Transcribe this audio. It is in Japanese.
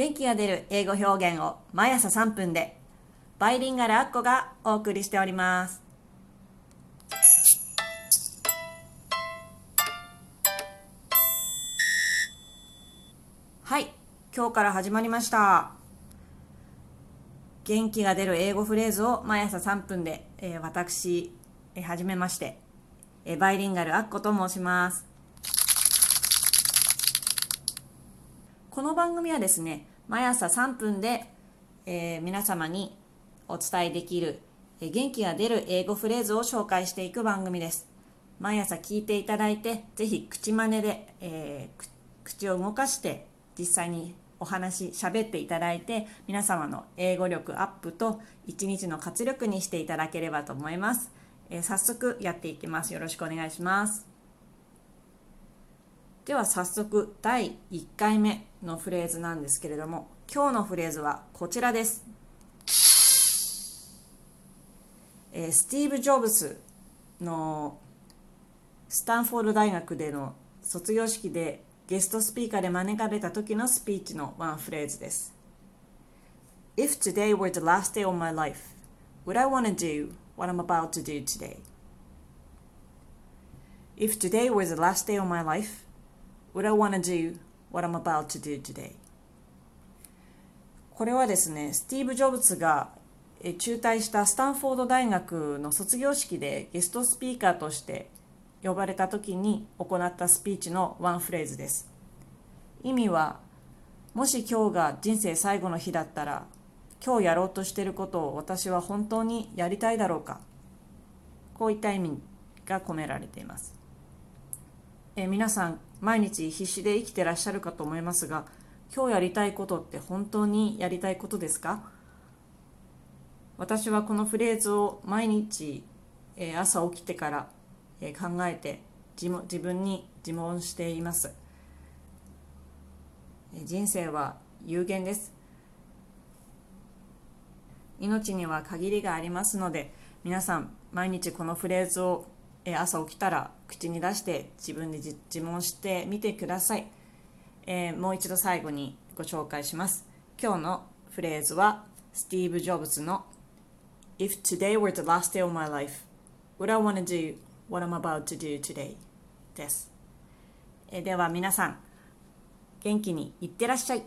元気が出る英語表現を毎朝3分でバイリンガルアッコがお送りしております。はい今日から始まりました。元気が出る英語フレーズを毎朝3分で、えー、私、えー、はじめまして、えー、バイリンガルアッコと申します。この番組はですね毎朝3分で、えー、皆様にお伝えできる、えー、元気が出る英語フレーズを紹介していく番組です。毎朝聞いていただいてぜひ口真似で、えー、口を動かして実際にお話し喋っていただいて皆様の英語力アップと一日の活力にしていただければと思います、えー、早速やっていきます。よろしくお願いします。では早速第1回目のフレーズなんですけれども今日のフレーズはこちらです、えー、スティーブ・ジョブスのスタンフォード大学での卒業式でゲストスピーカーで招かれた時のスピーチのワンフレーズです。If today were the last day of my life, would I want to do what I'm about to do today? If today were the last day of my life, would I want to do what I'm about to do today? これはですね、スティーブ・ジョブズが中退したスタンフォード大学の卒業式でゲストスピーカーとして呼ばれた時に行ったスピーチのワンフレーズです。意味はもし今日が人生最後の日だったら今日やろうとしていることを私は本当にやりたいだろうか。こういった意味が込められています。え皆さん毎日必死で生きてらっしゃるかと思いますが今日やりたいことって本当にやりたいことですか？私はこのフレーズを毎日、え朝起きてからえ考えて自分に自問しています。人生は有限です。命には限りがありますので皆さん毎日このフレーズをえ朝起きたら口に出して自分で自問してみてください、えー、もう一度最後にご紹介します今日のフレーズはスティーブ・ジョブズの If today were the last day of my life, would I want to do what I'm about to do today です。えでは皆さん、元気にいってらっしゃい。